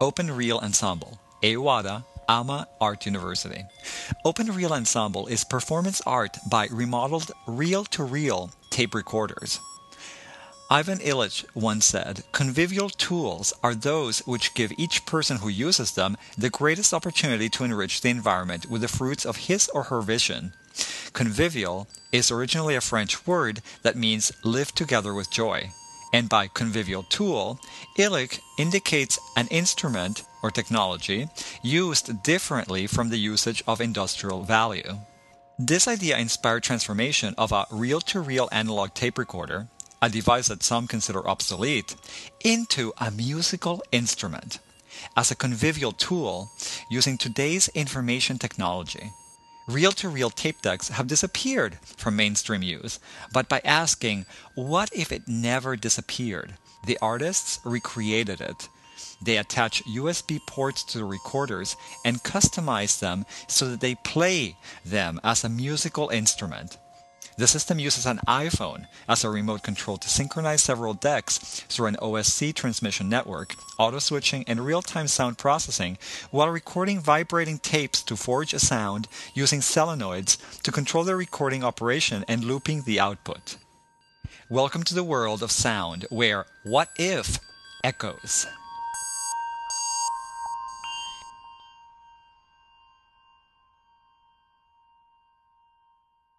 Open Reel Ensemble, AWADA, Tama Art University. Open Reel Ensemble is performance art by remodeled reel to reel tape recorders. Ivan Illich once said, Convivial tools are those which give each person who uses them the greatest opportunity to enrich the environment with the fruits of his or her vision. Convivial is originally a French word that means live together with joy and by convivial tool, Illich indicates an instrument or technology used differently from the usage of industrial value. This idea inspired transformation of a reel-to-reel analog tape recorder, a device that some consider obsolete, into a musical instrument as a convivial tool using today's information technology reel to reel tape decks have disappeared from mainstream use, but by asking, what if it never disappeared? The artists recreated it. They attach USB ports to the recorders and customize them so that they play them as a musical instrument. The system uses an iPhone as a remote control to synchronize several decks through an OSC transmission network, auto switching, and real time sound processing while recording vibrating tapes to forge a sound using solenoids to control the recording operation and looping the output. Welcome to the world of sound where what if echoes.